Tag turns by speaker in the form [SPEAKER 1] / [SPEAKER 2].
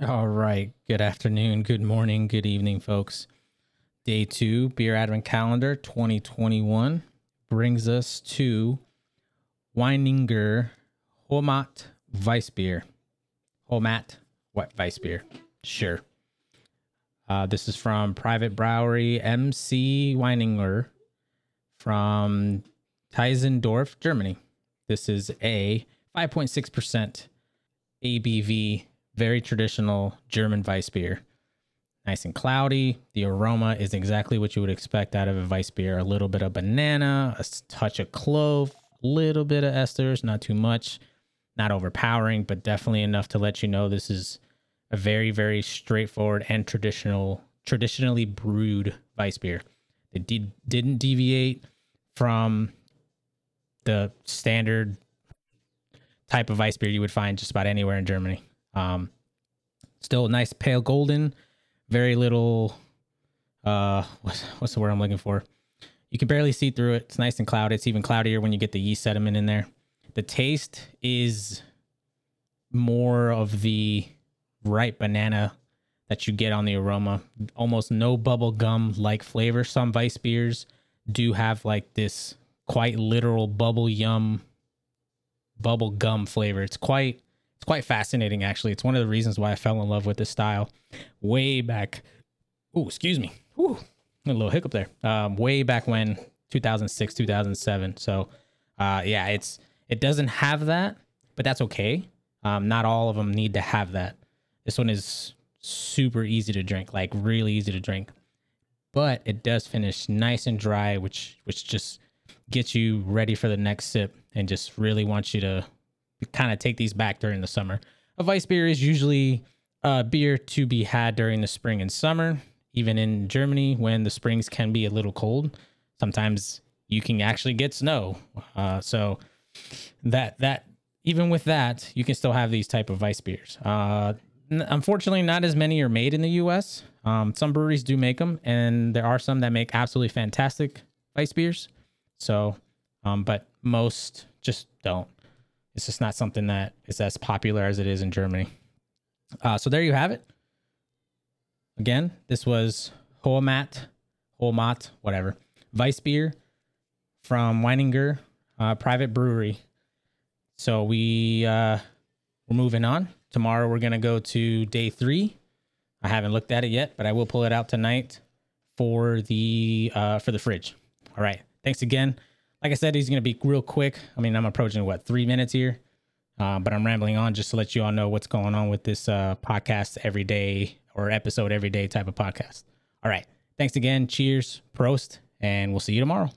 [SPEAKER 1] All right. Good afternoon, good morning, good evening, folks. Day two, Beer Advent Calendar 2021 brings us to Weininger Homat Weissbier. Homat what Weissbier. Sure. Uh, this is from Private Brewery MC Weininger from Teisendorf, Germany. This is a 5.6% ABV very traditional German Weiss beer. Nice and cloudy. The aroma is exactly what you would expect out of a Weiss beer. A little bit of banana, a touch of clove, a little bit of esters, not too much, not overpowering, but definitely enough to let you know this is a very, very straightforward and traditional, traditionally brewed Weiss beer. It did, didn't deviate from the standard type of Weiss beer you would find just about anywhere in Germany. Um, still nice pale golden, very little. Uh, what's, what's the word I'm looking for? You can barely see through it. It's nice and cloudy. It's even cloudier when you get the yeast sediment in there. The taste is more of the ripe banana that you get on the aroma. Almost no bubble gum like flavor. Some vice beers do have like this quite literal bubble yum bubble gum flavor. It's quite it's quite fascinating, actually. It's one of the reasons why I fell in love with this style way back. Oh, excuse me. Ooh, a little hiccup there. Um, way back when 2006, 2007. So, uh, yeah, it's it doesn't have that, but that's okay. Um, not all of them need to have that. This one is super easy to drink, like really easy to drink, but it does finish nice and dry, which which just gets you ready for the next sip and just really wants you to kind of take these back during the summer. A Weiss beer is usually a beer to be had during the spring and summer, even in Germany when the springs can be a little cold. Sometimes you can actually get snow. Uh, so that that even with that, you can still have these type of Weiss beers. Uh, unfortunately, not as many are made in the U.S. Um, some breweries do make them, and there are some that make absolutely fantastic Weiss beers. So, um, but most just don't. It's just not something that is as popular as it is in Germany. Uh, so there you have it. Again, this was Hoamat, Hoamat, whatever, Weissbier from Weininger uh, Private Brewery. So we uh, we're moving on. Tomorrow we're gonna go to day three. I haven't looked at it yet, but I will pull it out tonight for the uh, for the fridge. All right. Thanks again like I said, he's going to be real quick. I mean, I'm approaching what three minutes here, uh, but I'm rambling on just to let you all know what's going on with this uh, podcast every day or episode every day type of podcast. All right. Thanks again. Cheers. Prost. And we'll see you tomorrow.